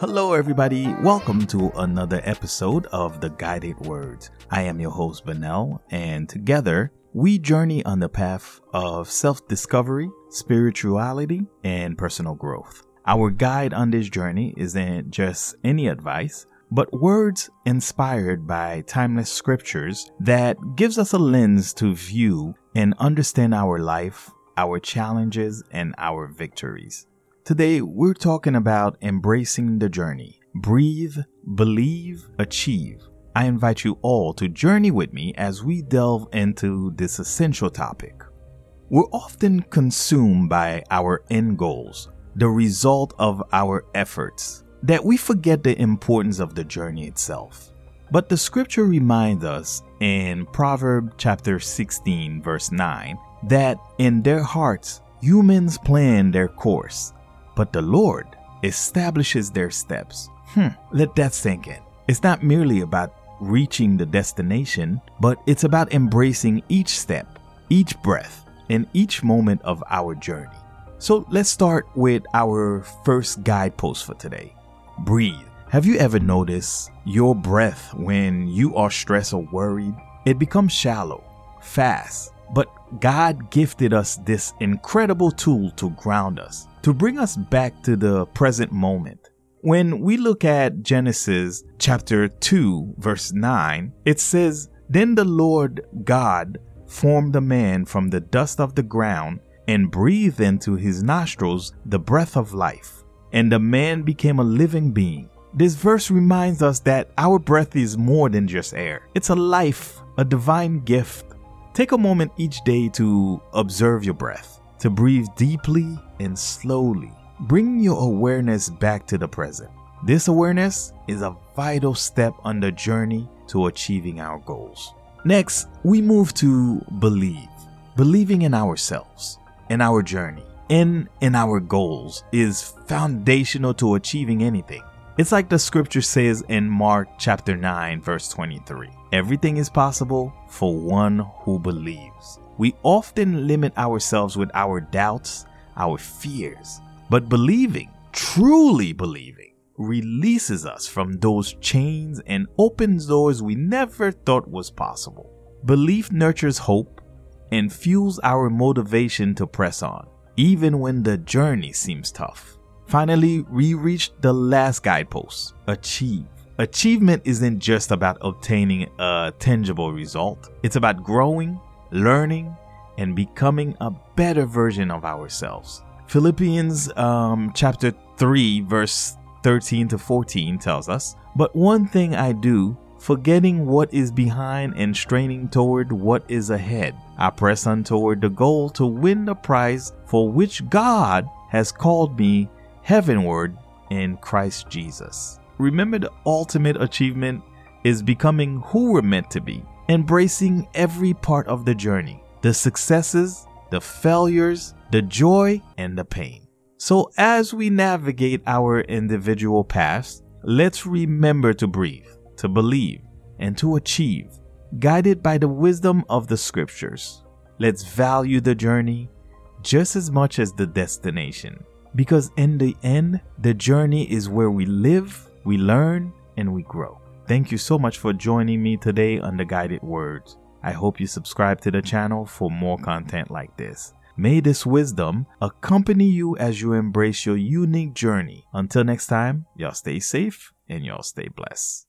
Hello, everybody. Welcome to another episode of The Guided Words. I am your host, Benel, and together we journey on the path of self discovery, spirituality, and personal growth. Our guide on this journey isn't just any advice, but words inspired by timeless scriptures that gives us a lens to view and understand our life, our challenges, and our victories. Today, we're talking about embracing the journey. Breathe, believe, achieve. I invite you all to journey with me as we delve into this essential topic. We're often consumed by our end goals, the result of our efforts, that we forget the importance of the journey itself. But the scripture reminds us in Proverb chapter 16 verse 9 that in their hearts humans plan their course, but the Lord establishes their steps. Hmm, let that sink in. It's not merely about reaching the destination, but it's about embracing each step, each breath, and each moment of our journey. So let's start with our first guidepost for today breathe. Have you ever noticed your breath when you are stressed or worried? It becomes shallow, fast, but God gifted us this incredible tool to ground us, to bring us back to the present moment. When we look at Genesis chapter 2, verse 9, it says, Then the Lord God formed the man from the dust of the ground and breathed into his nostrils the breath of life, and the man became a living being. This verse reminds us that our breath is more than just air, it's a life, a divine gift. Take a moment each day to observe your breath, to breathe deeply and slowly. Bring your awareness back to the present. This awareness is a vital step on the journey to achieving our goals. Next, we move to believe. Believing in ourselves, in our journey, in in our goals is foundational to achieving anything. It's like the scripture says in Mark chapter 9 verse 23. Everything is possible for one who believes. We often limit ourselves with our doubts, our fears, but believing, truly believing, releases us from those chains and opens doors we never thought was possible. Belief nurtures hope and fuels our motivation to press on, even when the journey seems tough. Finally, we reached the last guidepost achieve. Achievement isn't just about obtaining a tangible result, it's about growing, learning, and becoming a better version of ourselves. Philippians um, chapter 3, verse 13 to 14 tells us, But one thing I do, forgetting what is behind and straining toward what is ahead, I press on toward the goal to win the prize for which God has called me heavenward in Christ Jesus. Remember, the ultimate achievement is becoming who we're meant to be, embracing every part of the journey the successes, the failures, the joy, and the pain. So, as we navigate our individual paths, let's remember to breathe, to believe, and to achieve, guided by the wisdom of the scriptures. Let's value the journey just as much as the destination. Because in the end, the journey is where we live, we learn, and we grow. Thank you so much for joining me today on the Guided Words. I hope you subscribe to the channel for more content like this. May this wisdom accompany you as you embrace your unique journey. Until next time, y'all stay safe and y'all stay blessed.